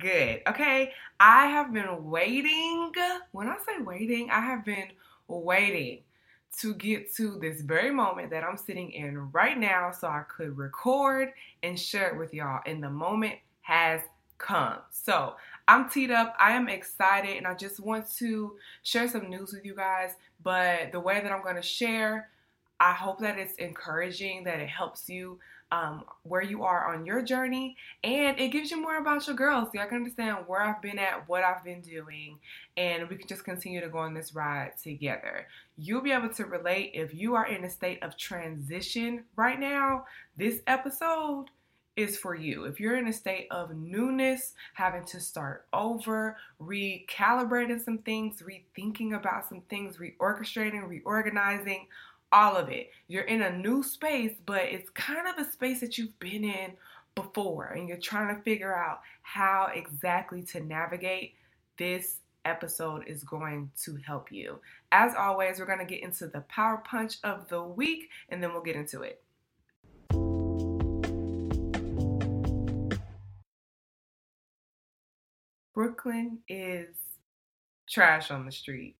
good. Okay, I have been waiting. When I say waiting, I have been waiting to get to this very moment that I'm sitting in right now so I could record and share it with y'all. And the moment has come. So I'm teed up. I am excited and I just want to share some news with you guys. But the way that I'm going to share, I hope that it's encouraging, that it helps you um, where you are on your journey, and it gives you more about your girls. So y'all can understand where I've been at, what I've been doing, and we can just continue to go on this ride together. You'll be able to relate if you are in a state of transition right now. This episode is for you. If you're in a state of newness, having to start over, recalibrating some things, rethinking about some things, reorchestrating, reorganizing, all of it. You're in a new space, but it's kind of a space that you've been in before, and you're trying to figure out how exactly to navigate this episode is going to help you. As always, we're going to get into the power punch of the week and then we'll get into it. Brooklyn is trash on the street,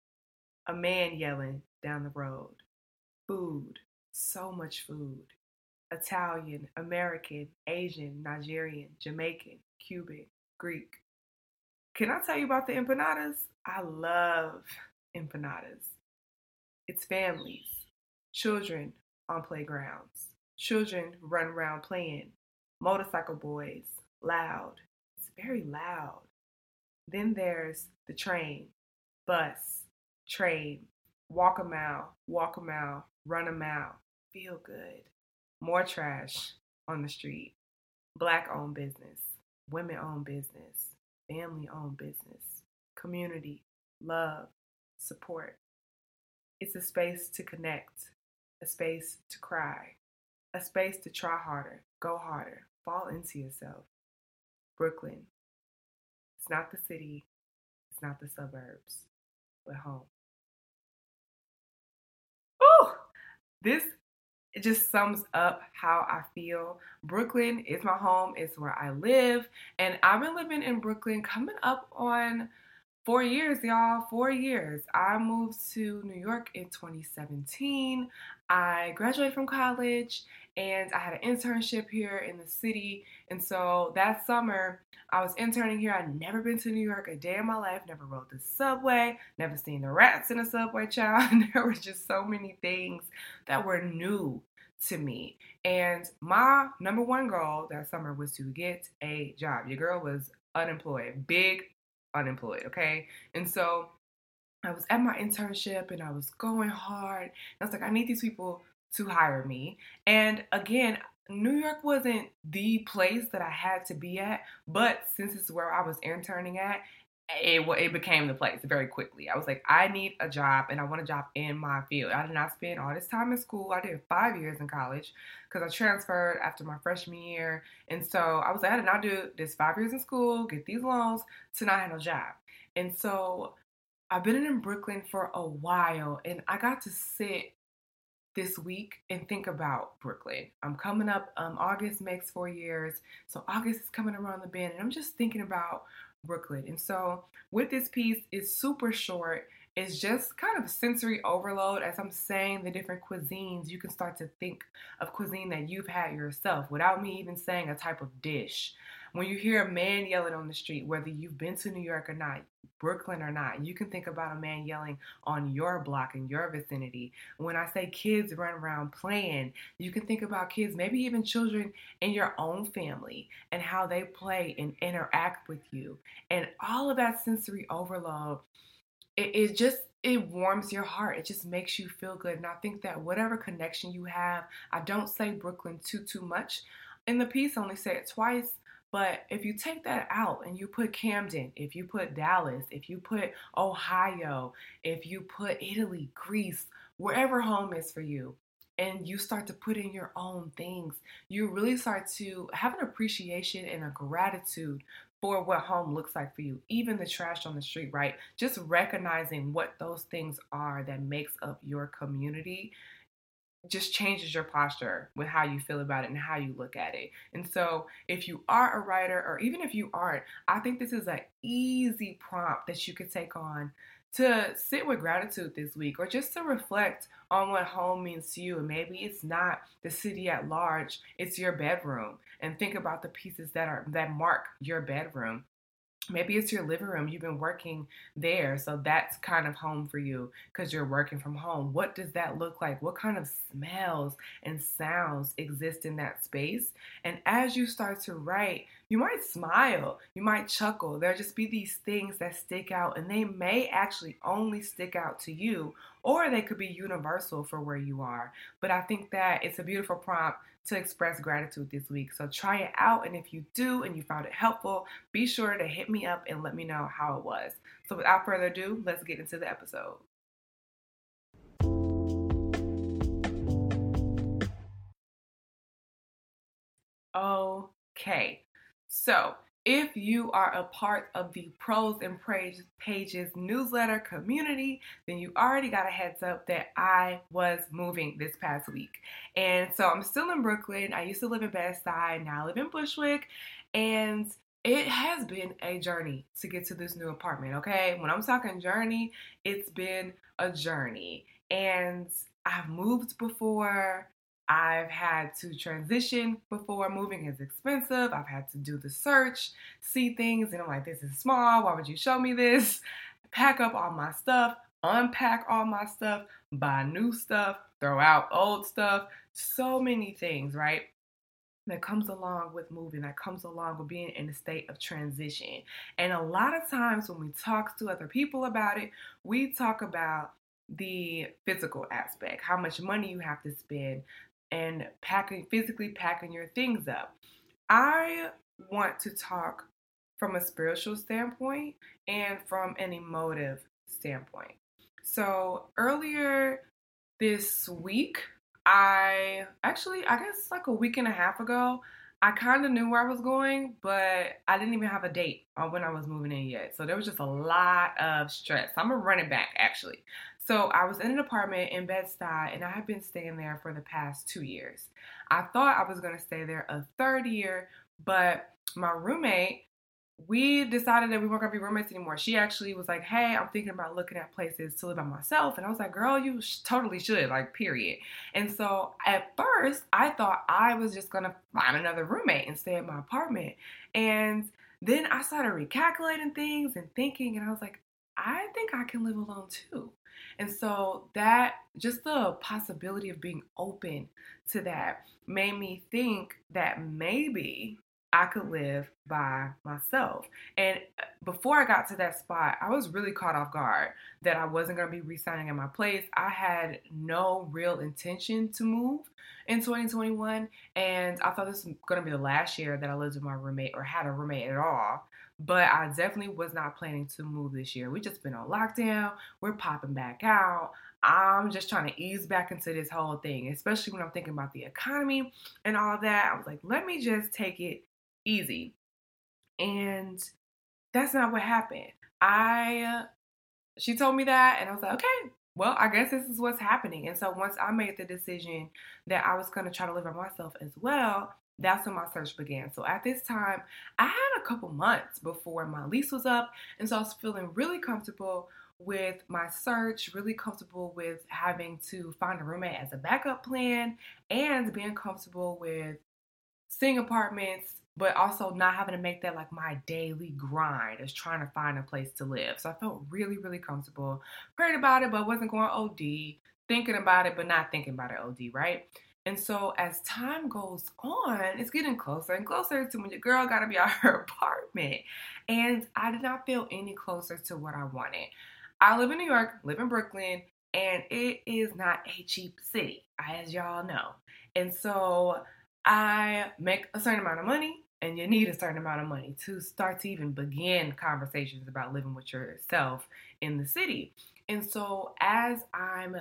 a man yelling down the road food, so much food. Italian, American, Asian, Nigerian, Jamaican, Cuban, Greek. Can I tell you about the empanadas? I love empanadas. It's families, children on playgrounds, children run around playing, motorcycle boys, loud. It's very loud. Then there's the train, bus, train, walk a mile, walk a mile, run them out, feel good. More trash on the street. Black owned business, women owned business, family owned business, community, love, support. It's a space to connect, a space to cry, a space to try harder, go harder, fall into yourself. Brooklyn. It's not the city, it's not the suburbs, but home. This it just sums up how I feel. Brooklyn is my home, it's where I live, and I've been living in Brooklyn coming up on four years, y'all. Four years. I moved to New York in 2017. I graduated from college and I had an internship here in the city. And so that summer, I was interning here. I'd never been to New York a day in my life, never rode the subway, never seen the rats in a subway, child. There were just so many things that were new to me. And my number one goal that summer was to get a job. Your girl was unemployed, big unemployed, okay? And so I was at my internship and I was going hard. I was like, I need these people to hire me. And again, New York wasn't the place that I had to be at, but since it's where I was interning at, it, it became the place very quickly. I was like, I need a job and I want a job in my field. I did not spend all this time in school. I did five years in college because I transferred after my freshman year. And so I was like, I did not do this five years in school, get these loans to not have no job. And so I've been in Brooklyn for a while and I got to sit this week and think about Brooklyn. I'm coming up, um, August makes four years. So August is coming around the bend and I'm just thinking about Brooklyn. And so with this piece, it's super short. It's just kind of sensory overload. As I'm saying the different cuisines, you can start to think of cuisine that you've had yourself without me even saying a type of dish. When you hear a man yelling on the street, whether you've been to New York or not, Brooklyn or not, you can think about a man yelling on your block in your vicinity. When I say kids run around playing, you can think about kids, maybe even children in your own family, and how they play and interact with you. And all of that sensory overload, it, it just it warms your heart. It just makes you feel good. And I think that whatever connection you have, I don't say Brooklyn too too much in the piece, I only say it twice But if you take that out and you put Camden, if you put Dallas, if you put Ohio, if you put Italy, Greece, wherever home is for you, and you start to put in your own things, you really start to have an appreciation and a gratitude for what home looks like for you, even the trash on the street, right? Just recognizing what those things are that makes up your community just changes your posture with how you feel about it and how you look at it. And so, if you are a writer, or even if you aren't, I think this is an easy prompt that you could take on to sit with gratitude this week or just to reflect on what home means to you. And maybe it's not the city at large, it's your bedroom. And think about the pieces that are that mark your bedroom. Maybe it's your living room. You've been working there. So that's kind of home for you because you're working from home. What does that look like? What kind of smells and sounds exist in that space? And as you start to write, you might smile, you might chuckle. There'll just be these things that stick out, and they may actually only stick out to you, or they could be universal for where you are. But I think that it's a beautiful prompt to express gratitude this week. So try it out, and if you do and you found it helpful, be sure to hit me up and let me know how it was. So without further ado, let's get into the episode. Okay. So, if you are a part of the Prose and Praise Pages newsletter community, then you already got a heads up that I was moving this past week. And so I'm still in Brooklyn. I used to live in Bed-Stuy, now I live in Bushwick. And it has been a journey to get to this new apartment, okay? When I'm talking journey, it's been a journey. And I've moved before. I've had to transition before moving is expensive. I've had to do the search, see things, and I'm like, this is small. Why would you show me this? Pack up all my stuff, unpack all my stuff, buy new stuff, throw out old stuff. So many things, right? That comes along with moving, that comes along with being in a state of transition. And a lot of times when we talk to other people about it, we talk about the physical aspect, how much money you have to spend, and packing physically packing your things up. I want to talk from a spiritual standpoint and from an emotive standpoint. So earlier this week, I actually, I guess like a week and a half ago, I kind of knew where I was going, but I didn't even have a date on when I was moving in yet. So there was just a lot of stress. I'm gonna run it back actually. So I was in an apartment in Bed-Stuy and I had been staying there for the past two years. I thought I was going to stay there a third year, but my roommate, we decided that we weren't going to be roommates anymore. She actually was like, Hey, I'm thinking about looking at places to live by myself. And I was like, Girl, you sh- totally should, like, period. And so at first, I thought I was just going to find another roommate and stay at my apartment. And then I started recalculating things and thinking, and I was like, I think I can live alone too. And so that just the possibility of being open to that made me think that maybe I could live by myself. And uh, before I got to that spot, I was really caught off guard that I wasn't going to be resigning in my place. I had no real intention to move in 2021, and I thought this was going to be the last year that I lived with my roommate or had a roommate at all. But I definitely was not planning to move this year. We just been on lockdown. We're popping back out. I'm just trying to ease back into this whole thing, especially when I'm thinking about the economy and all that. I was like, let me just take it easy. And that's not what happened. I uh, she told me that and I was like, okay, well, I guess this is what's happening. And so once I made the decision that I was going to try to live by myself as well, that's when my search began. So at this time, I had a couple months before my lease was up, and so I was feeling really comfortable with my search, really comfortable with having to find a roommate as a backup plan, and being comfortable with seeing apartments, but also not having to make that like my daily grind is trying to find a place to live. So I felt really, really comfortable. Prayed about it, but wasn't going OD. Thinking about it, but not thinking about it OD, right? And so as time goes on, it's getting closer and closer to when your girl got to be out her apartment. And I did not feel any closer to what I wanted. I live in New York, live in Brooklyn, and it is not a cheap city, as y'all know. And so I make a certain amount of money and you need a certain amount of money to start to even begin conversations about living with yourself in the city. And so as I'm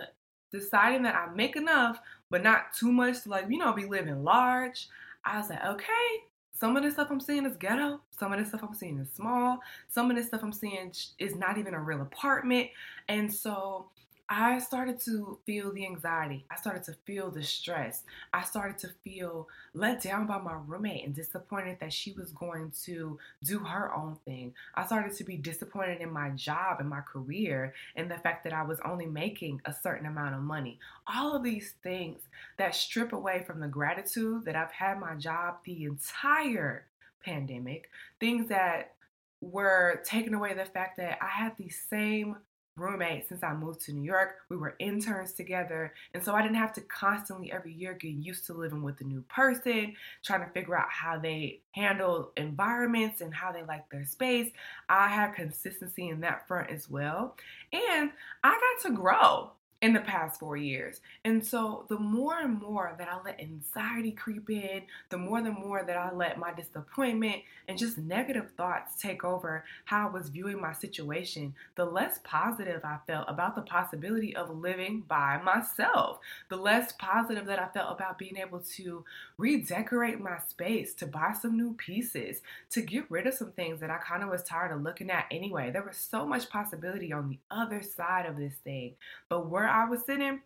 deciding that I make enough, but not too much to like, you know, be living large, I was like, okay, some of the stuff I'm seeing is ghetto. Some of the stuff I'm seeing is small. Some of the stuff I'm seeing is not even a real apartment. And so I started to feel the anxiety. I started to feel the stress. I started to feel let down by my roommate and disappointed that she was going to do her own thing. I started to be disappointed in my job and my career and the fact that I was only making a certain amount of money. All of these things that strip away from the gratitude that I've had my job the entire pandemic, things that were taking away the fact that I had the same roommate since I moved to New York. We were interns together. And so I didn't have to constantly every year get used to living with a new person, trying to figure out how they handle environments and how they like their space. I had consistency in that front as well. And I got to grow in the past four years. And so the more and more that I let anxiety creep in, the more and more that I let my disappointment and just negative thoughts take over how I was viewing my situation, the less positive I felt about the possibility of living by myself, the less positive that I felt about being able to redecorate my space, to buy some new pieces, to get rid of some things that I kind of was tired of looking at anyway. There was so much possibility on the other side of this thing. But where I was sitting,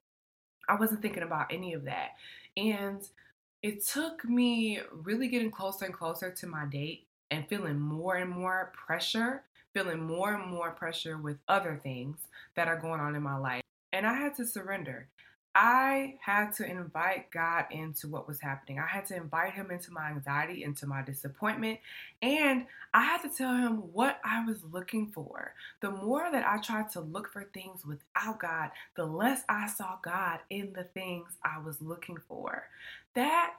I wasn't thinking about any of that. And it took me really getting closer and closer to my date and feeling more and more pressure, feeling more and more pressure with other things that are going on in my life. And I had to surrender. I had to invite God into what was happening. I had to invite Him into my anxiety, into my disappointment, and I had to tell Him what I was looking for. The more that I tried to look for things without God, the less I saw God in the things I was looking for. That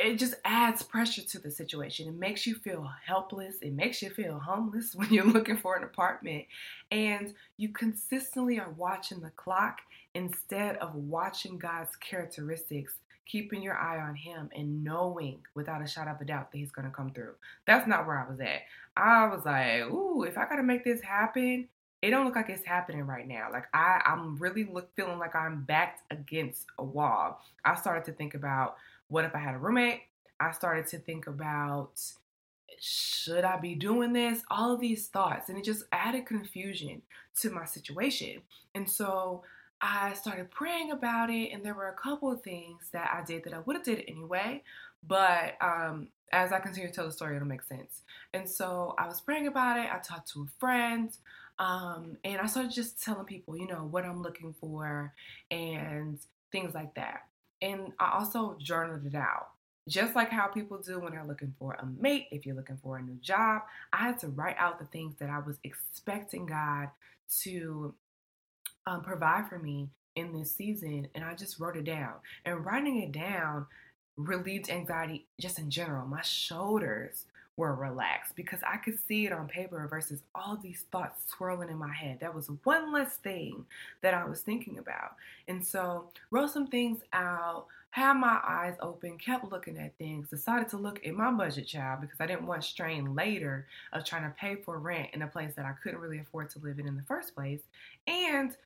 it just adds pressure to the situation. It makes you feel helpless. It makes you feel homeless when you're looking for an apartment. And you consistently are watching the clock instead of watching God's characteristics, keeping your eye on Him and knowing without a shadow of a doubt that He's going to come through. That's not where I was at. I was like, ooh, if I got to make this happen, it don't look like it's happening right now. Like I, I'm really look feeling like I'm backed against a wall. I started to think about what if I had a roommate? I started to think about should I be doing this? All of these thoughts, and it just added confusion to my situation. And so I started praying about it, and there were a couple of things that I did that I would have did anyway, but um, as I continue to tell the story, it'll make sense. And so I was praying about it. I talked to a friend, um, and I started just telling people, you know, what I'm looking for and things like that. And I also journaled it out. Just like how people do when they're looking for a mate, if you're looking for a new job, I had to write out the things that I was expecting God to um, provide for me in this season. And I just wrote it down. And writing it down relieved anxiety just in general. My shoulders were relaxed because I could see it on paper versus all these thoughts swirling in my head. That was one less thing that I was thinking about. And so, wrote some things out, had my eyes open, kept looking at things, decided to look at my budget child because I didn't want strain later of trying to pay for rent in a place that I couldn't really afford to live in in the first place. And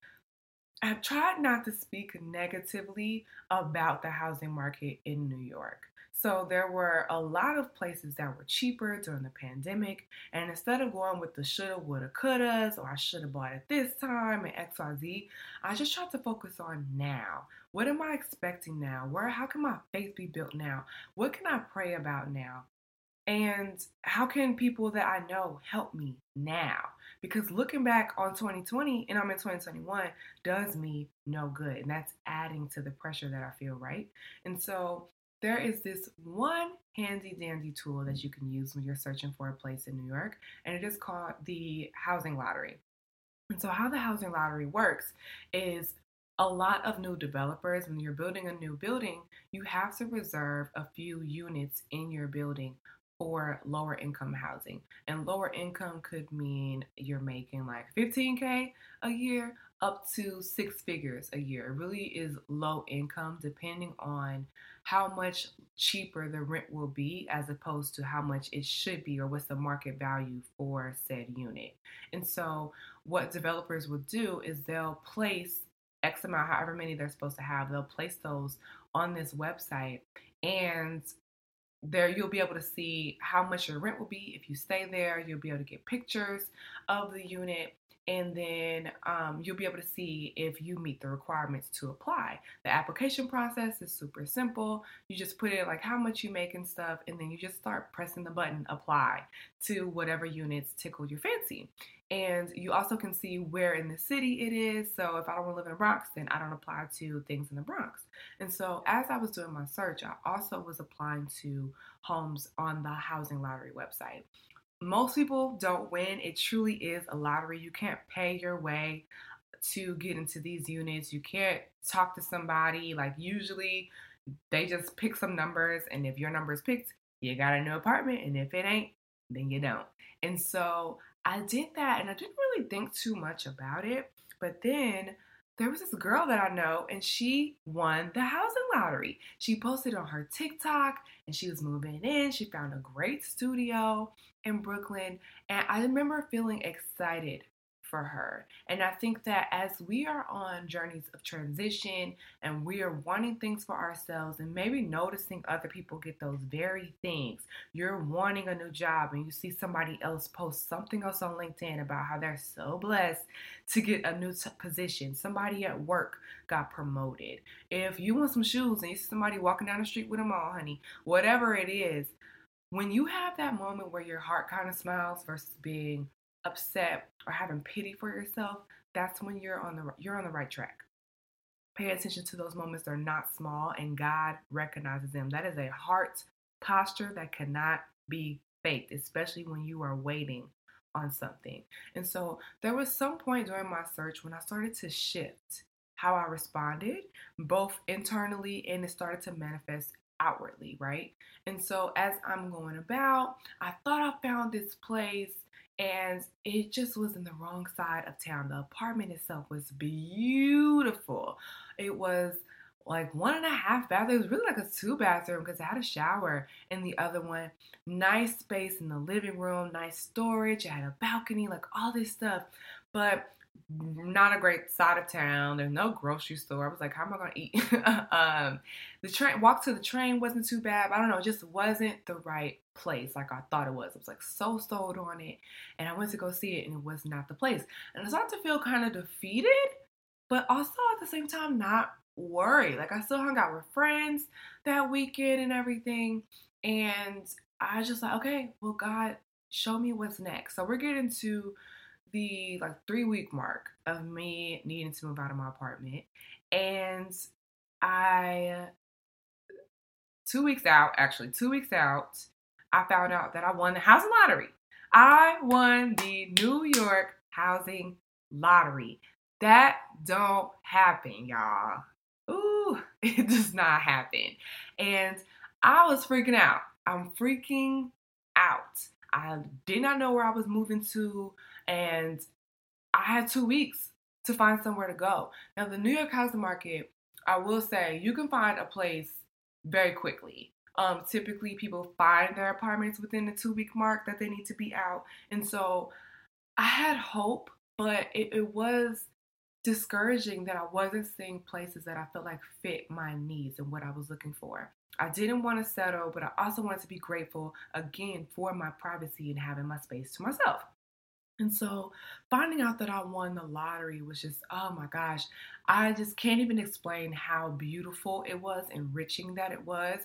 I've tried not to speak negatively about the housing market in New York. So there were a lot of places that were cheaper during the pandemic. And instead of going with the shoulda, woulda, couldas, or I should have bought it this time and XYZ, I just tried to focus on now. What am I expecting now? Where how can my faith be built now? What can I pray about now? And how can people that I know help me now? Because looking back on 2020 and I'm in 2021 does me no good. And that's adding to the pressure that I feel, right? And so there is this one handy dandy tool that you can use when you're searching for a place in New York, and it is called the housing lottery. And so, how the housing lottery works is a lot of new developers, when you're building a new building, you have to reserve a few units in your building for lower income housing. And lower income could mean you're making like 15K a year up to six figures a year. It really is low income depending on how much cheaper the rent will be as opposed to how much it should be or what's the market value for said unit. And so, what developers will do is they'll place X amount, however many they're supposed to have, they'll place those on this website and there you'll be able to see how much your rent will be if you stay there. You'll be able to get pictures of the unit and then um, you'll be able to see if you meet the requirements to apply. The application process is super simple. You just put in like how much you make and stuff, and then you just start pressing the button apply to whatever units tickle your fancy. And you also can see where in the city it is. So if I don't want to live in the Bronx, then I don't apply to things in the Bronx. And so as I was doing my search, I also was applying to homes on the housing lottery website most people don't win. It truly is a lottery. You can't pay your way to get into these units. You can't talk to somebody. Like, usually, they just pick some numbers, and if your number is picked, you got a new apartment, and if it ain't, then you don't. And so I did that, and I didn't really think too much about it. But then there was this girl that I know, and she won the housing lottery. She posted on her TikTok, and she was moving in. She found a great studio, in Brooklyn. And I remember feeling excited for her. And I think that as we are on journeys of transition and we are wanting things for ourselves and maybe noticing other people get those very things, you're wanting a new job and you see somebody else post something else on LinkedIn about how they're so blessed to get a new t- position. Somebody at work got promoted. If you want some shoes and you see somebody walking down the street with them all, honey, whatever it is, when you have that moment where your heart kind of smiles versus being upset or having pity for yourself, that's when you're on the you're on the right track. Pay attention to those moments. They're not small and God recognizes them. That is a heart posture that cannot be faked, especially when you are waiting on something. And so there was some point during my search when I started to shift how I responded, both internally and it started to manifest outwardly, right? And so as I'm going about, I thought I found this place and it just was in the wrong side of town. The apartment itself was beautiful. It was like one and a half bath. It was really like a two bathroom because I had a shower in the other one. Nice space in the living room, nice storage. It had a balcony, like all this stuff. But not a great side of town. There's no grocery store. I was like, how am I gonna eat? um, the train walk to the train wasn't too bad. I don't know, it just wasn't the right place like I thought it was. I was like so sold on it, and I went to go see it, and it was not the place. And I started to feel kind of defeated, but also at the same time not worried. Like I still hung out with friends that weekend and everything, and I was just like, okay, well, God, show me what's next. So we're getting to the like three week mark of me needing to move out of my apartment. And I, two weeks out, actually, two weeks out, I found out that I won the housing lottery. I won the New York housing lottery. That don't happen, y'all. Ooh, it does not happen. And I was freaking out. I'm freaking out. I did not know where I was moving to and I had two weeks to find somewhere to go. Now, the New York housing market, I will say, you can find a place very quickly. Um, typically, people find their apartments within the two week mark that they need to be out. And so I had hope, but it, it was discouraging that I wasn't seeing places that I felt like fit my needs and what I was looking for. I didn't want to settle, but I also wanted to be grateful again for my privacy and having my space to myself. And so finding out that I won the lottery was just, oh my gosh, I just can't even explain how beautiful it was, enriching that it was.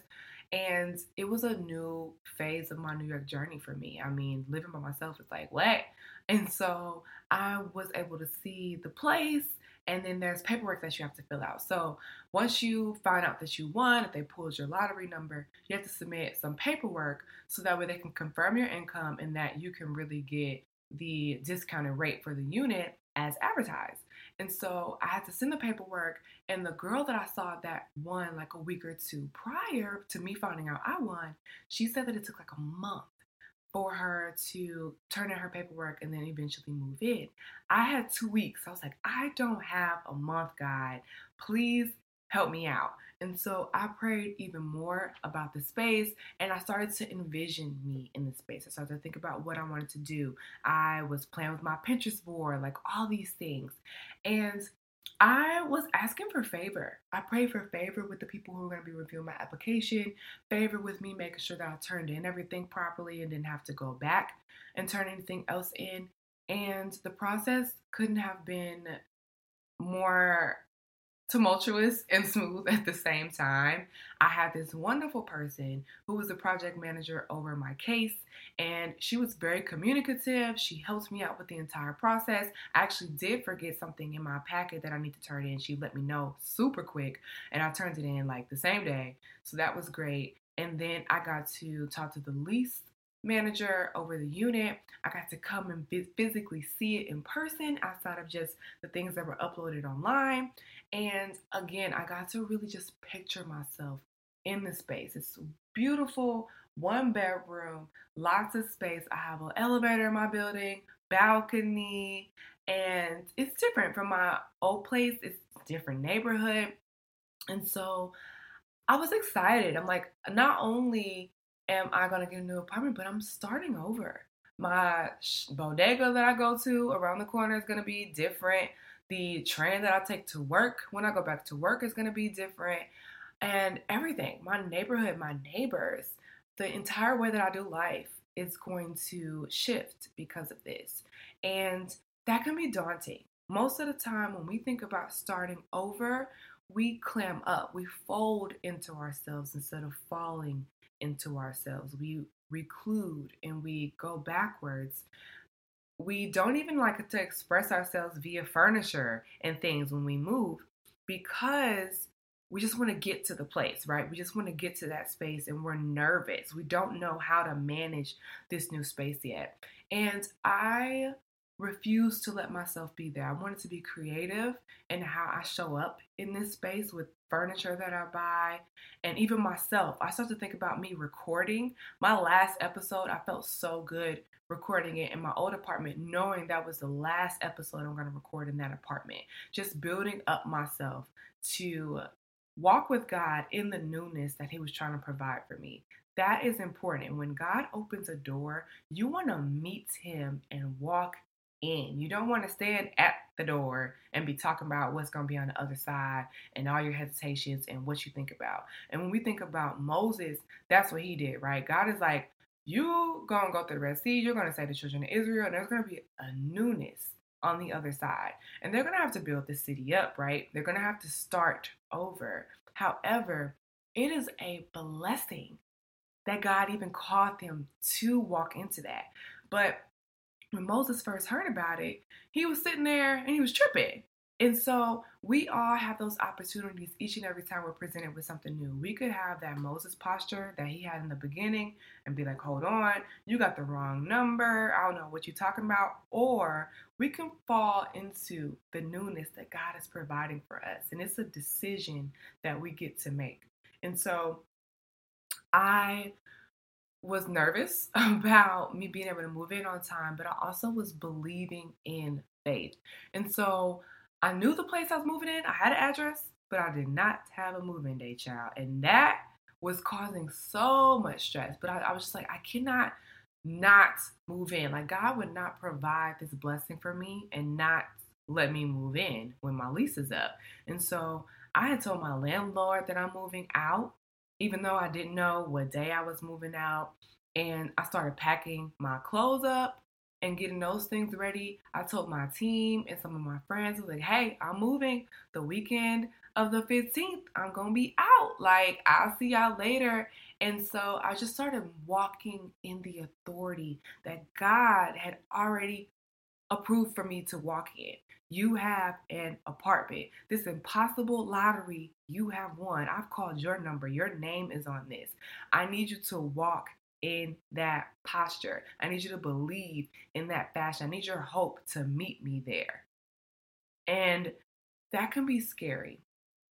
And it was a new phase of my New York journey for me. I mean, living by myself is like, what? And so I was able to see the place, and then there's paperwork that you have to fill out. So once you find out that you won, if they pulled your lottery number, you have to submit some paperwork so that way they can confirm your income and that you can really get the discounted rate for the unit as advertised. And so I had to send the paperwork, and the girl that I saw that won like a week or two prior to me finding out I won, she said that it took like a month for her to turn in her paperwork and then eventually move in. I had two weeks. I was like, I don't have a month guide. Please help me out. And so I prayed even more about the space and I started to envision me in the space. I started to think about what I wanted to do. I was playing with my Pinterest board, like all these things. And I was asking for favor. I prayed for favor with the people who were going to be reviewing my application, favor with me making sure that I turned in everything properly and didn't have to go back and turn anything else in. And the process couldn't have been more tumultuous and smooth at the same time. I had this wonderful person who was the project manager over my case, and she was very communicative. She helped me out with the entire process. I actually did forget something in my packet that I need to turn in. She let me know super quick, and I turned it in like the same day. So that was great. And then I got to talk to the lease manager over the unit. I got to come and physically see it in person outside of just the things that were uploaded online. And again, I got to really just picture myself in the space. It's beautiful, one bedroom, lots of space. I have an elevator in my building, balcony, and it's different from my old place. It's different neighborhood. And so I was excited. I'm like, not only am I going to get a new apartment, but I'm starting over. My bodega that I go to around the corner is going to be different. The train that I take to work when I go back to work is going to be different. And everything, my neighborhood, my neighbors, the entire way that I do life is going to shift because of this. And that can be daunting. Most of the time, when we think about starting over, we clam up, we fold into ourselves instead of falling into ourselves. We reclude and we go backwards. We don't even like to express ourselves via furniture and things when we move because we just want to get to the place, right? We just want to get to that space and we're nervous. We don't know how to manage this new space yet. And I refuse to let myself be there. I wanted to be creative in how I show up in this space with furniture that I buy and even myself. I start to think about me recording. My last episode, I felt so good recording it in my old apartment, knowing that was the last episode I'm going to record in that apartment. Just building up myself to walk with God in the newness that He was trying to provide for me. That is important. When God opens a door, you want to meet Him and walk in. You don't want to stand at the door and be talking about what's going to be on the other side and all your hesitations and what you think about. And when we think about Moses, that's what he did, right? God is like, you gonna go through the Red Sea, you're gonna say the children of Israel, and there's gonna be a newness on the other side. And they're gonna have to build the city up, right? They're gonna have to start over. However, it is a blessing that God even called them to walk into that. But when Moses first heard about it, he was sitting there and he was tripping. And so we all have those opportunities each and every time we're presented with something new. We could have that Moses posture that he had in the beginning and be like, hold on, you got the wrong number. I don't know what you're talking about. Or we can fall into the newness that God is providing for us. And it's a decision that we get to make. And so I was nervous about me being able to move in on time, but I also was believing in faith. And so I knew the place I was moving in, I had an address, but I did not have a moving day, child. And that was causing so much stress. But I, I was just like, I cannot not move in. Like, God would not provide this blessing for me and not let me move in when my lease is up. And so I had told my landlord that I'm moving out even though I didn't know what day I was moving out. And I started packing my clothes up and getting those things ready. I told my team and some of my friends, "Was like, hey, I'm moving the weekend of the 15th. I'm going to be out. Like, I'll see y'all later. And so I just started walking in the authority that God had already approved for me to walk in. You have an apartment. This impossible lottery you have won. I've called your number. Your name is on this. I need you to walk in that posture. I need you to believe in that fashion. I need your hope to meet me there. And that can be scary.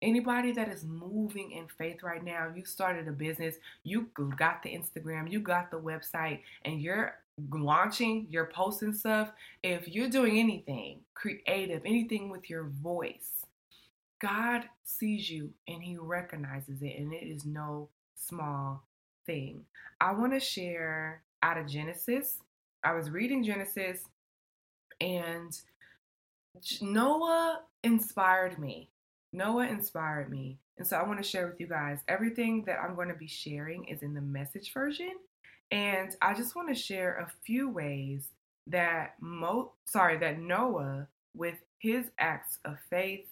Anybody that is moving in faith right now, you started a business, you got the Instagram, you got the website, and you're launching, you're posting stuff. If you're doing anything creative, anything with your voice, God sees you and He recognizes it, and it is no small thing. I want to share out of Genesis. I was reading Genesis, and Noah inspired me. Noah inspired me. And so I want to share with you guys everything that I'm going to be sharing is in the message version. And I just want to share a few ways that Mo sorry, that Noah with his acts of faith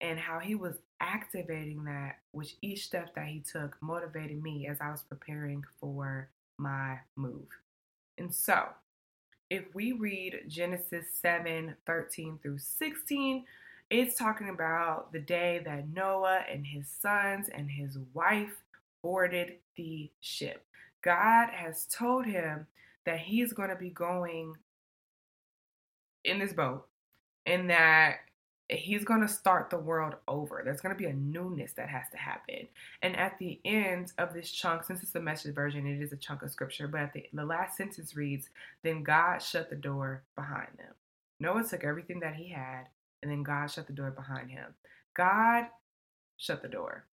and how he was activating that, which each step that he took motivated me as I was preparing for my move. And so, if we read Genesis 7 13 through 16, it's talking about the day that Noah and his sons and his wife boarded the ship. God has told him that he's going to be going in this boat and that he's going to start the world over. There's going to be a newness that has to happen. And at the end of this chunk, since it's the message version, it is a chunk of scripture, but at the, the last sentence reads, Then God shut the door behind them. Noah took everything that he had, and then God shut the door behind him. God shut the door.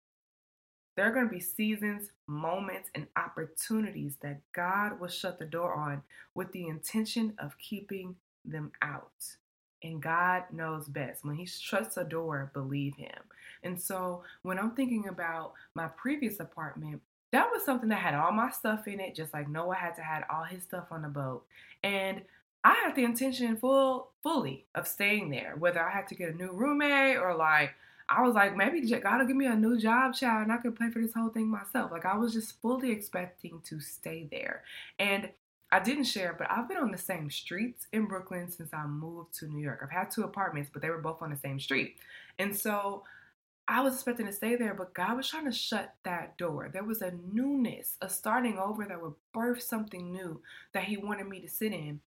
There are going to be seasons, moments, and opportunities that God will shut the door on with the intention of keeping them out and God knows best. When He shuts a door, believe Him. And so when I'm thinking about my previous apartment, that was something that had all my stuff in it, just like Noah had to have all his stuff on the boat. And I had the intention full fully of staying there, whether I had to get a new roommate or like I was like, maybe God will give me a new job, child, and I could pay for this whole thing myself. Like I was just fully expecting to stay there. And I didn't share, but I've been on the same streets in Brooklyn since I moved to New York. I've had two apartments, but they were both on the same street. And so I was expecting to stay there, but God was trying to shut that door. There was a newness, a starting over that would birth something new that He wanted me to sit in.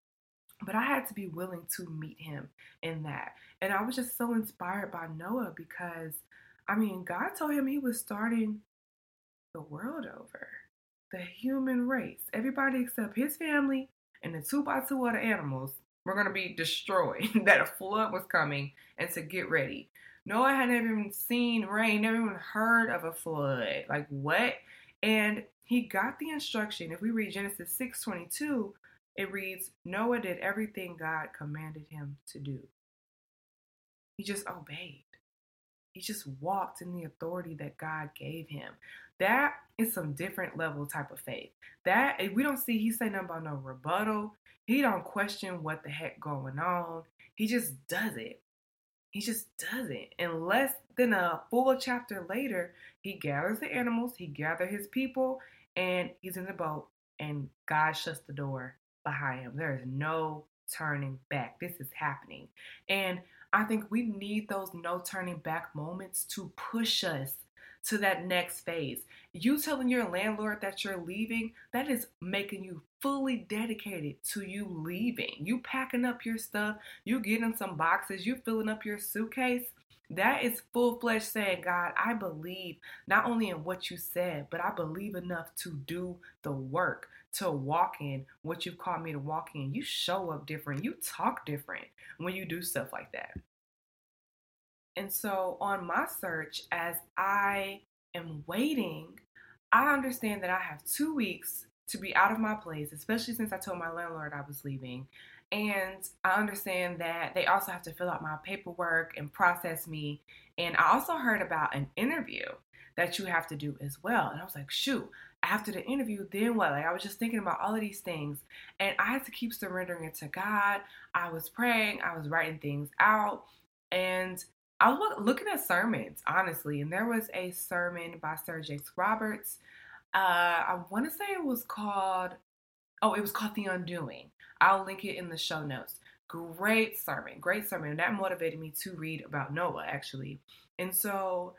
But I had to be willing to meet Him in that. And I was just so inspired by Noah because, I mean, God told him He was starting the world over the human race, everybody except his family and the two by two other animals, were going to be destroyed. that a flood was coming and to get ready. Noah had never even seen rain, never even heard of a flood. Like what? And he got the instruction. If we read Genesis 6:22, it reads, Noah did everything God commanded him to do. He just obeyed. He just walked in the authority that God gave him. That is some different level type of faith. That eh, we don't see he say nothing about no rebuttal. He don't question what the heck going on. He just does it. He just does it. And less than a full chapter later, he gathers the animals, he gathers his people, and he's in the boat, and God shuts the door behind him. There is no turning back. This is happening. And I think we need those no turning back moments to push us to that next phase. You telling your landlord that you're leaving, that is making you fully dedicated to you leaving. You packing up your stuff, you getting some boxes, you filling up your suitcase. That is full fledged saying, God, I believe not only in what you said, but I believe enough to do the work, to walk in what you've called me to walk in. You show up different, you talk different when you do stuff like that. And so on my search, as I am waiting, I understand that I have two weeks to be out of my place, especially since I told my landlord I was leaving. And I understand that they also have to fill out my paperwork and process me. And I also heard about an interview that you have to do as well. And I was like, shoot, after the interview, then what? Like, I was just thinking about all of these things. And I had to keep surrendering it to God. I was praying, I was writing things out. And I was looking at sermons, honestly, and there was a sermon by Sarah Jakes Roberts. Uh, I want to say it was called, oh, it was called The Undoing. I'll link it in the show notes. Great sermon, great sermon. That motivated me to read about Noah, actually. And so,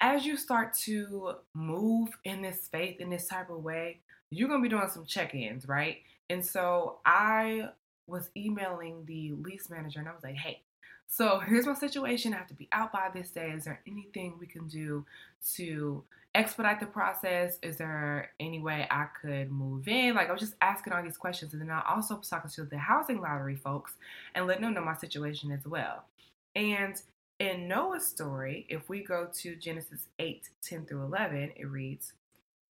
as you start to move in this faith in this type of way, you're going to be doing some check ins, right? And so, I was emailing the lease manager and I was like, hey, So here's my situation. I have to be out by this day. Is there anything we can do to expedite the process? Is there any way I could move in? Like I was just asking all these questions, and then I also was talking to the housing lottery folks and letting them know my situation as well. And in Noah's story, if we go to Genesis 8 10 through 11, it reads,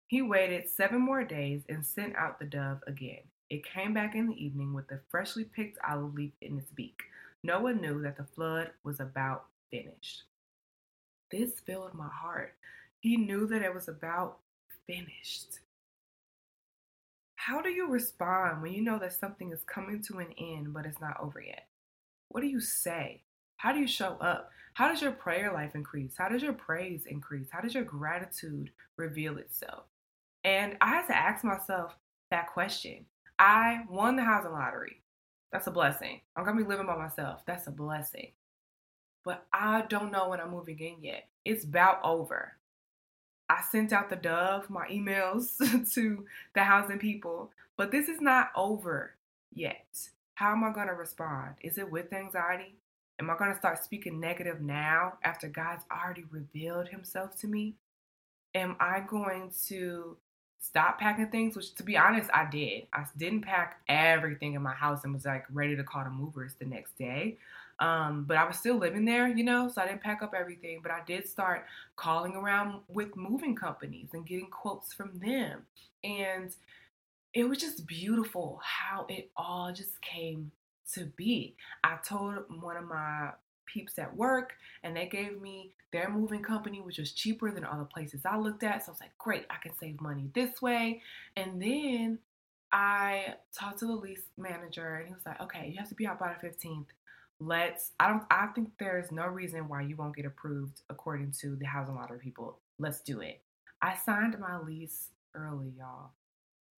He waited seven more days and sent out the dove again. It came back in the evening with a freshly picked olive leaf in its beak. Noah knew that the flood was about finished. This filled my heart. He knew that it was about finished. How do you respond when you know that something is coming to an end but it's not over yet? What do you say? How do you show up? How does your prayer life increase? How does your praise increase? How does your gratitude reveal itself? And I had to ask myself that question. I won the housing lottery. That's a blessing. I'm gonna be living by myself. That's a blessing. But I don't know when I'm moving in yet. It's about over. I sent out the dove, my emails to the housing people, but this is not over yet. How am I gonna respond? Is it with anxiety? Am I going to start speaking negative now after God's already revealed himself to me? Am I going to stop packing things? Which, to be honest, I did. I didn't pack everything in my house and was like ready to call the movers the next day. Um, but I was still living there, you know, so I didn't pack up everything. But I did start calling around with moving companies and getting quotes from them. And it was just beautiful how it all just came to be. I told one of my peeps at work and they gave me their moving company which was cheaper than all the places I looked at. So I was like, great, I can save money this way. And then I talked to the lease manager and he was like, okay, you have to be out by the 15th. Let's I don't I think there's no reason why you won't get approved according to the housing lottery people. Let's do it. I signed my lease early, y'all.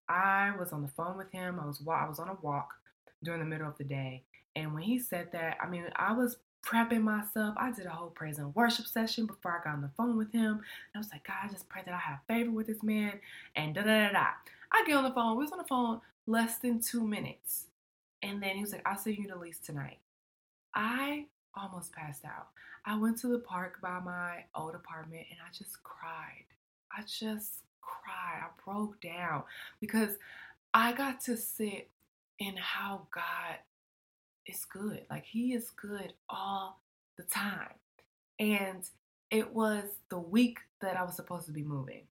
I was on the phone with him. I was I was on a walk during the middle of the day. And when he said that, I mean, I was prepping myself. I did a whole praise and worship session before I got on the phone with him. And I was like, God, I just pray that I have favor with this man. And da da da da. I get on the phone. We was on the phone less than two minutes. And then he was like, I'll see you the lease tonight. I almost passed out. I went to the park by my old apartment and I just cried. I just cried. I broke down because I got to sit in how God is good. Like He is good all the time. And it was the week that I was supposed to be moving.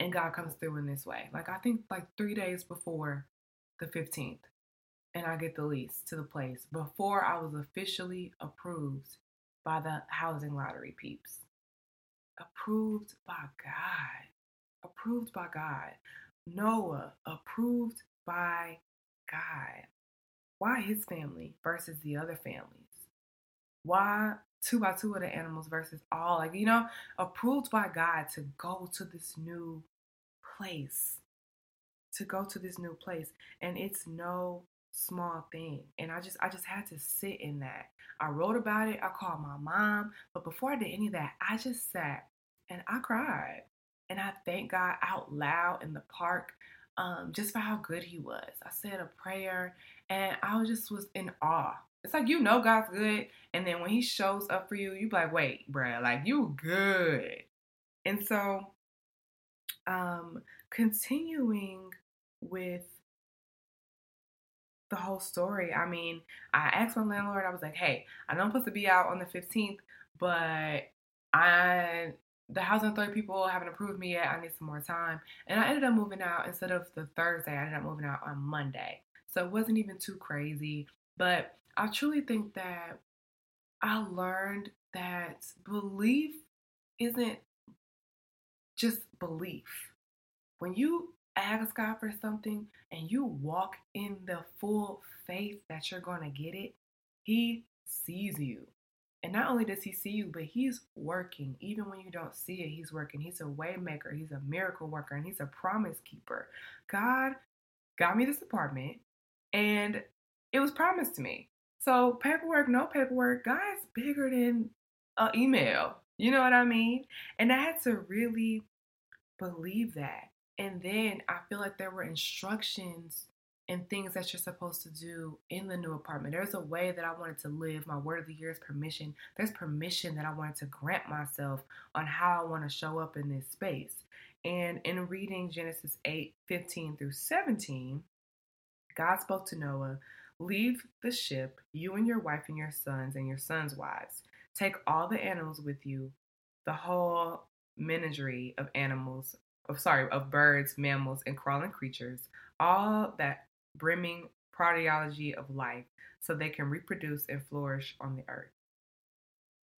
And God comes through in this way. Like I think like three days before the 15th. And I get the lease to the place before I was officially approved by the housing lottery peeps. Approved by God. Approved by God. Noah approved by God? Why his family versus the other families? Why two by two of the animals versus all? Like, you know, approved by God to go to this new place. To go to this new place. And it's no small thing. And I just I just had to sit in that. I wrote about it. I called my mom. But before I did any of that, I just sat and I cried. And I thank God out loud in the park um, just for how good he was. I said a prayer and I just was in awe. It's like you know God's good, and then when He shows up for you, you be like, wait, bruh, like you good. And so, um, continuing with the whole story, I mean, I asked my landlord, I was like, hey, I know I'm supposed to be out on the 15th, but I the housing authority people haven't approved me yet. I need some more time. And I ended up moving out instead of the Thursday, I ended up moving out on Monday. So it wasn't even too crazy. But I truly think that I learned that belief isn't just belief. When you ask God for something and you walk in the full faith that you're going to get it, He sees you. And not only does he see you, but he's working. Even when you don't see it, he's working. He's a waymaker, he's a miracle worker, and he's a promise keeper. God got me this apartment and it was promised to me. So paperwork, no paperwork, God's bigger than an email. You know what I mean? And I had to really believe that. And then I feel like there were instructions and things that you're supposed to do in the new apartment. There's a way that I wanted to live. My word of the year is permission. There's permission that I wanted to grant myself on how I want to show up in this space. And in reading Genesis 8 15 through 17, God spoke to Noah Leave the ship, you and your wife and your sons and your sons' wives. Take all the animals with you, the whole menagerie of animals, of sorry, of birds, mammals, and crawling creatures, all that brimming prodigy of life, so they can reproduce and flourish on the earth.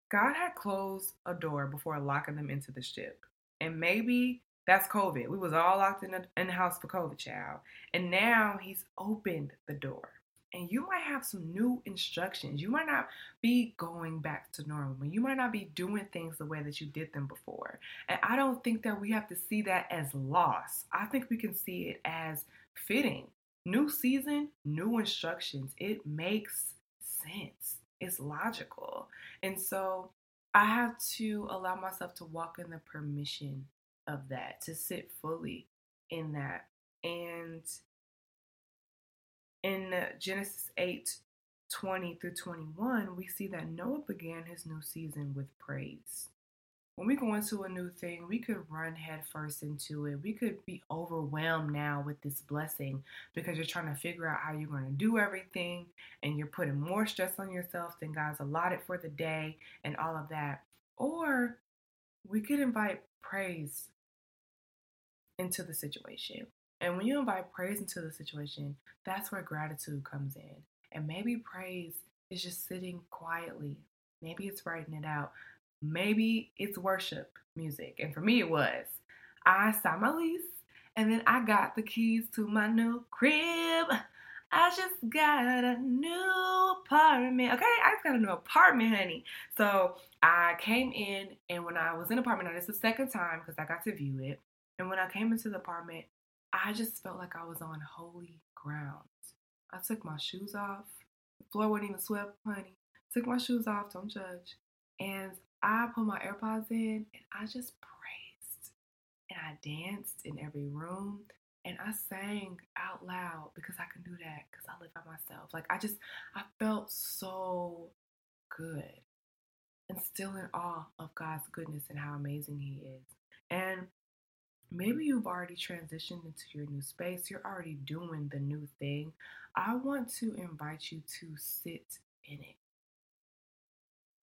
God had closed a door before locking them into the ship. And maybe that's COVID. We was all locked in the, in the house for COVID, child. And now he's opened the door. And you might have some new instructions. You might not be going back to normal. You might not be doing things the way that you did them before. And I don't think that we have to see that as loss. I think we can see it as fitting. New season, new instructions. It makes sense. It's logical. And so I have to allow myself to walk in the permission of that, to sit fully in that. And in Genesis 8 20 through 21, we see that Noah began his new season with praise. When we go into a new thing, we could run headfirst into it. We could be overwhelmed now with this blessing because you're trying to figure out how you're going to do everything and you're putting more stress on yourself than God's allotted for the day and all of that. Or we could invite praise into the situation. And when you invite praise into the situation, that's where gratitude comes in. And maybe praise is just sitting quietly. Maybe it's writing it out. Maybe it's worship music. And for me, it was. I signed my lease and then I got the keys to my new crib. I just got a new apartment. Okay, I just got a new apartment, honey. So I came in, and when I was in the apartment, now this is the second time because I got to view it. And when I came into the apartment, I just felt like I was on holy ground. I took my shoes off. The floor wasn't even swept, honey. Took my shoes off, don't judge. And I put my AirPods in and I just praised. And I danced in every room. And I sang out loud because I can do that because I live by myself. Like I just, I felt so good and still in awe of God's goodness and how amazing He is. And maybe you've already transitioned into your new space, you're already doing the new thing. I want to invite you to sit in it.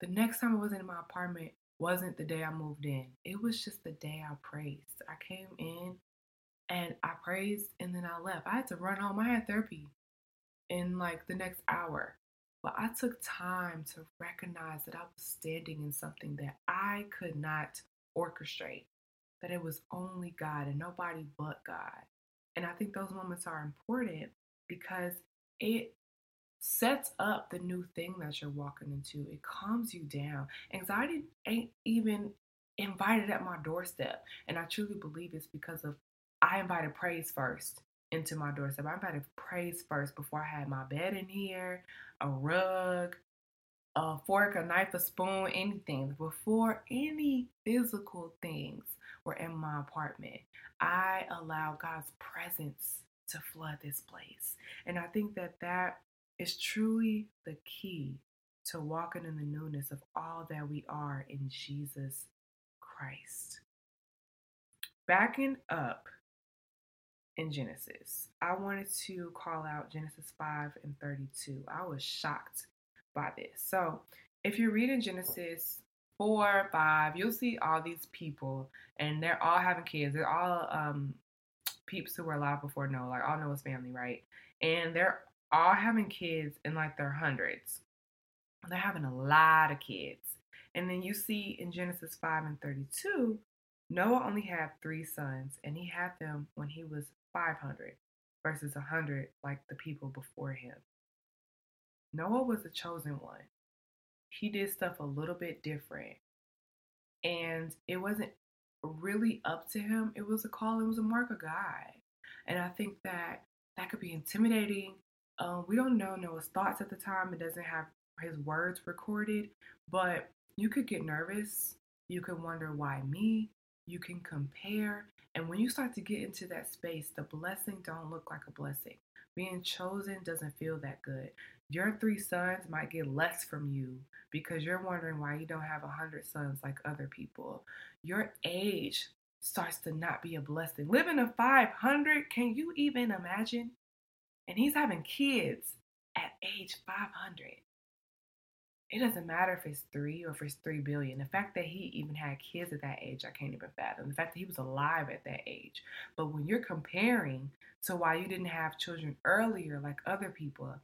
The next time I was in my apartment wasn't the day I moved in, it was just the day I praised. I came in and I praised and then I left. I had to run home, I had therapy in like the next hour. But I took time to recognize that I was standing in something that I could not orchestrate that it was only God and nobody but God. And I think those moments are important because it sets up the new thing that you're walking into. It calms you down. Anxiety ain't even invited at my doorstep. And I truly believe it's because of I invited praise first into my doorstep. I invited praise first before I had my bed in here, a rug, a fork, a knife, a spoon, anything. Before any physical things, were in my apartment. I allow God's presence to flood this place. And I think that that is truly the key to walking in the newness of all that we are in Jesus Christ. Backing up in Genesis, I wanted to call out Genesis 5 and 32. I was shocked by this. So, if you read in Genesis four, five, you'll see all these people, and they're all having kids. They're all um, peeps who were alive before Noah, like all Noah's family, right? And they're all having kids in like their hundreds. They're having a lot of kids. And then you see in Genesis 5 and 32, Noah only had three sons, and he had them when he was 500 versus 100 like the people before him. Noah was the chosen one he did stuff a little bit different. And it wasn't really up to him. It was a call, it was a mark of God. And I think that that could be intimidating. Um, we don't know Noah's thoughts at the time. It doesn't have his words recorded, but you could get nervous. You could wonder why me. You can compare. And when you start to get into that space, the blessing don't look like a blessing. Being chosen doesn't feel that good. Your three sons might get less from you because you're wondering why you don't have a hundred sons like other people. Your age starts to not be a blessing. Living to 500, can you even imagine? And he's having kids at age 500 it doesn't matter if it's three or if it's three billion. The fact that he even had kids at that age, I can't even fathom. The fact that he was alive at that age. But when you're comparing to why you didn't have children earlier, like other people,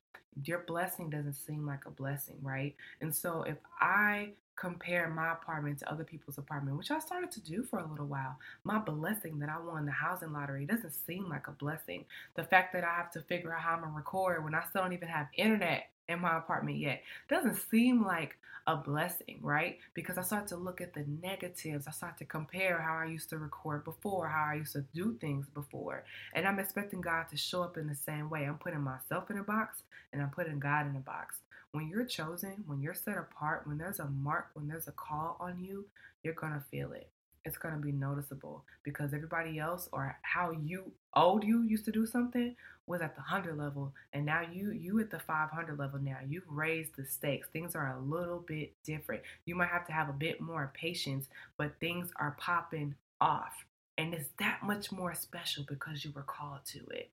your blessing doesn't seem like a blessing, right? And so if I compare my apartment to other people's apartment, which I started to do for a little while, my blessing that I won the housing lottery doesn't seem like a blessing. The fact that I have to figure out how I'm gonna record when I still don't even have internet in my apartment yet. Doesn't seem like a blessing, right? Because I start to look at the negatives. I start to compare how I used to record before, how I used to do things before. And I'm expecting God to show up in the same way. I'm putting myself in a box and I'm putting God in a box. When you're chosen, when you're set apart, when there's a mark, when there's a call on you, you're going to feel it. It's going to be noticeable because everybody else or how you old you used to do something was at the 100 level and now you you at the 500 level now. You've raised the stakes. Things are a little bit different. You might have to have a bit more patience but things are popping off and it's that much more special because you were called to it.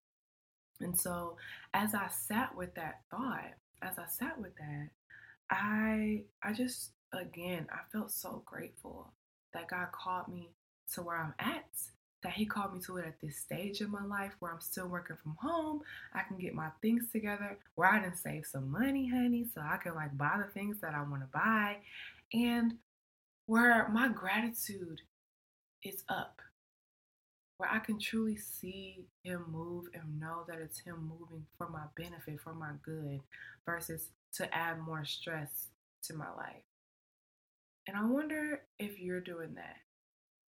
And so as i sat with that thought as i sat with that i i just again i felt so grateful that God called me to where I'm at, that He called me to it at this stage in my life where I'm still working from home. I can get my things together, where I didn't save some money, honey, so I can like buy the things that I want to buy, and where my gratitude is up, where I can truly see Him move and know that it's Him moving for my benefit, for my good, versus to add more stress to my life. And I wonder if you're doing that,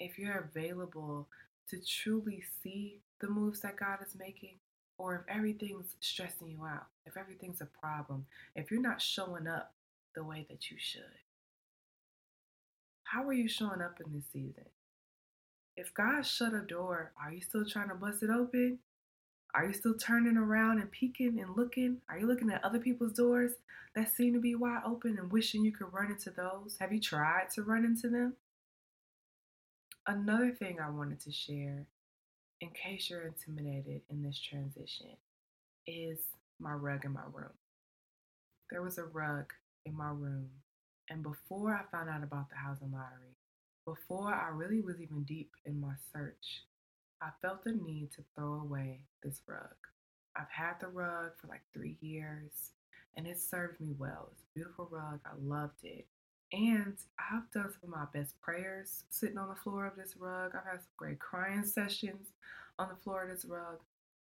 if you're available to truly see the moves that God is making, or if everything's stressing you out, if everything's a problem, if you're not showing up the way that you should. How are you showing up in this season? If God shut a door, are you still trying to bust it open? Are you still turning around and peeking and looking? Are you looking at other people's doors that seem to be wide open and wishing you could run into those? Have you tried to run into them? Another thing I wanted to share, in case you're intimidated in this transition, is my rug in my room. There was a rug in my room, and before I found out about the housing lottery, before I really was even deep in my search, I felt the need to throw away this rug. I've had the rug for like three years and it served me well. It's a beautiful rug. I loved it. And I've done some of my best prayers sitting on the floor of this rug. I've had some great crying sessions on the floor of this rug.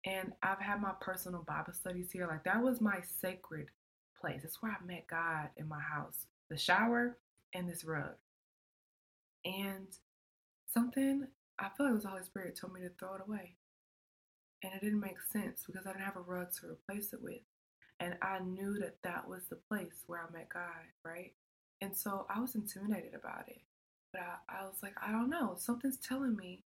And I've had my personal Bible studies here. Like that was my sacred place. That's where I met God in my house. The shower and this rug. And something I feel like it was the Holy Spirit told me to throw it away. And it didn't make sense because I didn't have a rug to replace it with. And I knew that that was the place where I met God, right? And so I was intimidated about it. But I, I was like, I don't know. Something's telling me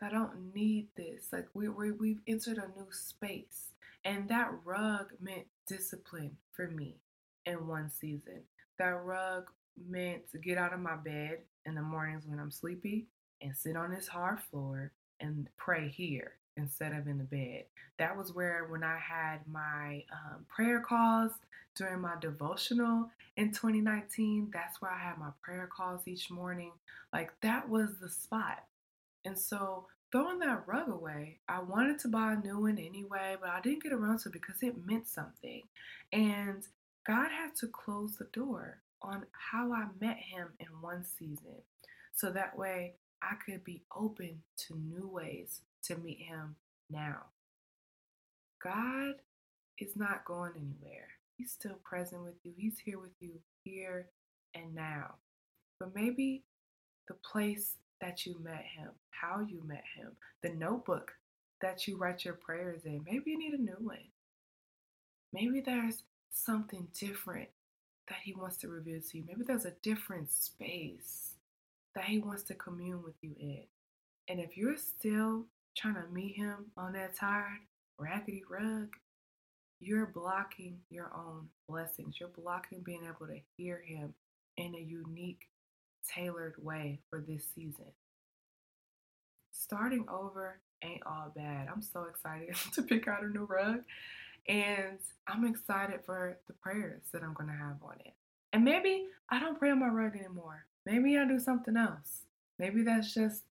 that I don't need this. Like we, we we've entered a new space. And that rug meant discipline for me in one season. That rug meant to get out of my bed in the mornings when I'm sleepy and sit on this hard floor and pray here instead of in the bed. That was where, when I had my um, prayer calls during my devotional in 2019, that's where I had my prayer calls each morning. Like, that was the spot. And so, throwing that rug away, I wanted to buy a new one anyway, but I didn't get around to it because it meant something. And God had to close the door on how I met Him in one season. So that way I could be open to new ways to meet Him now. God is not going anywhere. He's still present with you. He's here with you here and now. But maybe the place that you met Him, how you met Him, the notebook that you write your prayers in, maybe you need a new one. Maybe there's something different that He wants to reveal to you. Maybe there's a different space that He wants to commune with you in. And if you're still trying to meet Him on that tired, raggedy rug, you're blocking your own blessings. You're blocking being able to hear Him in a unique, tailored way for this season. Starting over ain't all bad. I'm so excited to pick out a new rug. And I'm excited for the prayers that I'm going to have on it. And maybe I don't pray on my rug anymore. Maybe I do something else. Maybe that's just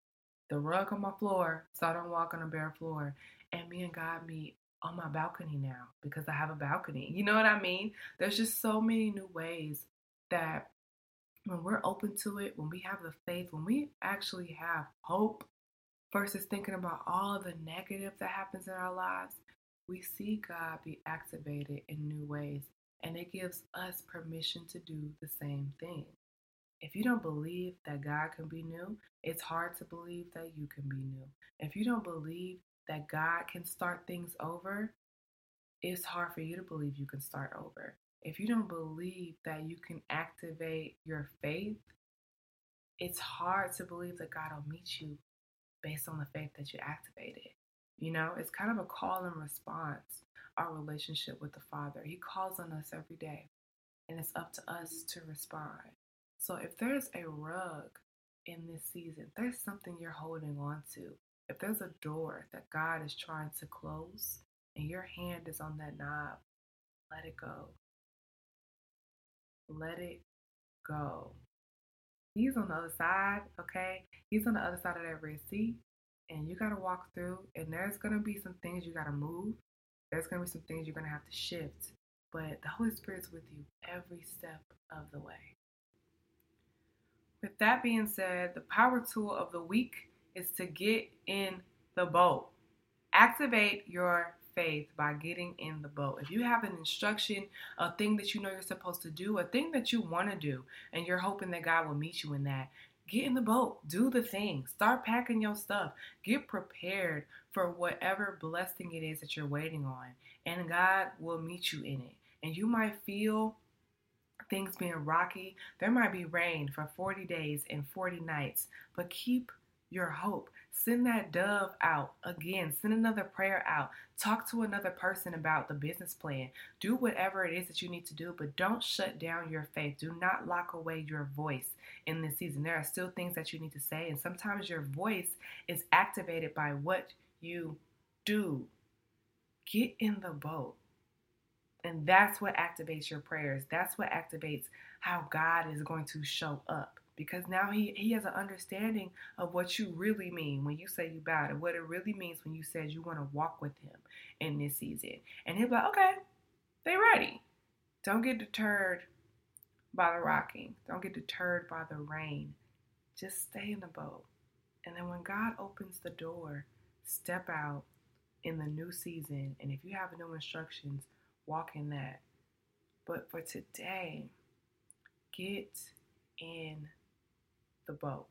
the rug on my floor so I don't walk on a bare floor. And me and God meet on my balcony now because I have a balcony. You know what I mean? There's just so many new ways that when we're open to it, when we have the faith, when we actually have hope versus thinking about all the negative that happens in our lives, we see God be activated in new ways. And it gives us permission to do the same thing. If you don't believe that God can be new, it's hard to believe that you can be new. If you don't believe that God can start things over, it's hard for you to believe you can start over. If you don't believe that you can activate your faith, it's hard to believe that God will meet you based on the faith that you activated. You know, it's kind of a call and response, our relationship with the Father. He calls on us every day, and it's up to us to respond. So if there's a rug in this season, there's something you're holding on to. If there's a door that God is trying to close and your hand is on that knob, let it go. Let it go. He's on the other side, okay? He's on the other side of that Red and you got to walk through, and there's going to be some things you got to move. There's going to be some things you're going to have to shift, but the Holy Spirit's with you every step of the way. With that being said, the power tool of the week is to get in the boat. Activate your faith by getting in the boat. If you have an instruction, a thing that you know you're supposed to do, a thing that you want to do, and you're hoping that God will meet you in that, get in the boat. Do the thing. Start packing your stuff. Get prepared for whatever blessing it is that you're waiting on, and God will meet you in it. And you might feel things being rocky. There might be rain for 40 days and 40 nights, but keep your hope. Send that dove out again. Send another prayer out. Talk to another person about the business plan. Do whatever it is that you need to do, but don't shut down your faith. Do not lock away your voice in this season. There are still things that you need to say, and sometimes your voice is activated by what you do. Get in the boat. And that's what activates your prayers. That's what activates how God is going to show up. Because now he, he has an understanding of what you really mean when you say you bowed and what it really means when you said you want to walk with him in this season. And he'll be like, okay, they ready. Don't get deterred by the rocking. Don't get deterred by the rain. Just stay in the boat. And then when God opens the door, step out in the new season. And if you have new instructions, walk in that. But for today, get in the boat.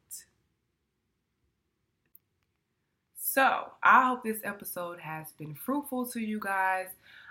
So, I hope this episode has been fruitful to you guys.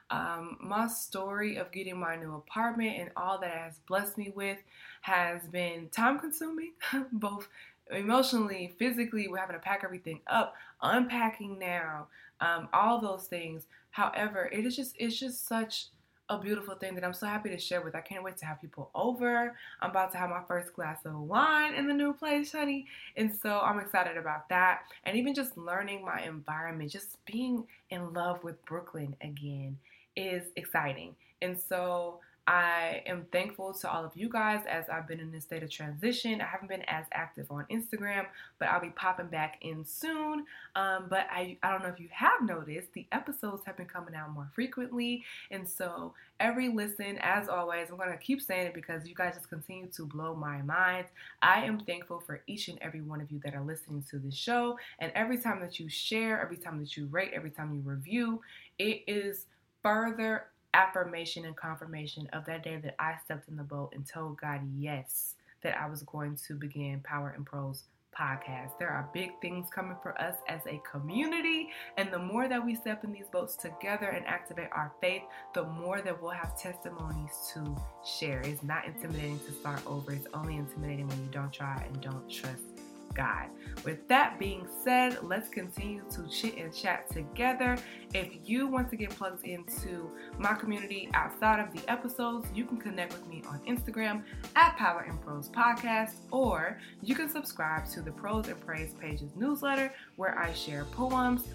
Um, my story of getting my new apartment and all that has blessed me with has been time consuming, both emotionally, physically. We're having to pack everything up, unpacking now, um, all those things. However, it is just it's just such a beautiful thing that I'm so happy to share with. I can't wait to have people over. I'm about to have my first glass of wine in the new place, honey. And so I'm excited about that. And even just learning my environment, just being in love with Brooklyn again is exciting. And so I am thankful to all of you guys as I've been in this state of transition. I haven't been as active on Instagram, but I'll be popping back in soon. Um, but I, I don't know if you have noticed, the episodes have been coming out more frequently. And so every listen, as always, I'm going to keep saying it because you guys just continue to blow my mind. I am thankful for each and every one of you that are listening to this show. And every time that you share, every time that you rate, every time you review, it is further affirmation and confirmation of that day that I stepped in the boat and told God yes that I was going to begin Power in Prose podcast. There are big things coming for us as a community, and the more that we step in these boats together and activate our faith, the more that we'll have testimonies to share. It's not intimidating to start over, it's only intimidating when you don't try and don't trust God. With that being said, let's continue to chit and chat together. If you want to get plugged into my community outside of the episodes, you can connect with me on Instagram at Power in Prose Podcast, or you can subscribe to the Prose and Praise Pages newsletter where I share poems,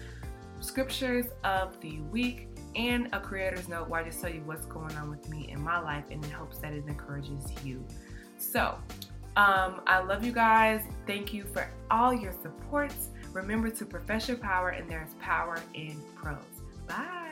scriptures of the week, and a creator's note where I just tell you what's going on with me in my life and in hopes that it encourages you. So, um, I love you guys. Thank you for all your supports. Remember to profess your power, and there's power in prose. Bye.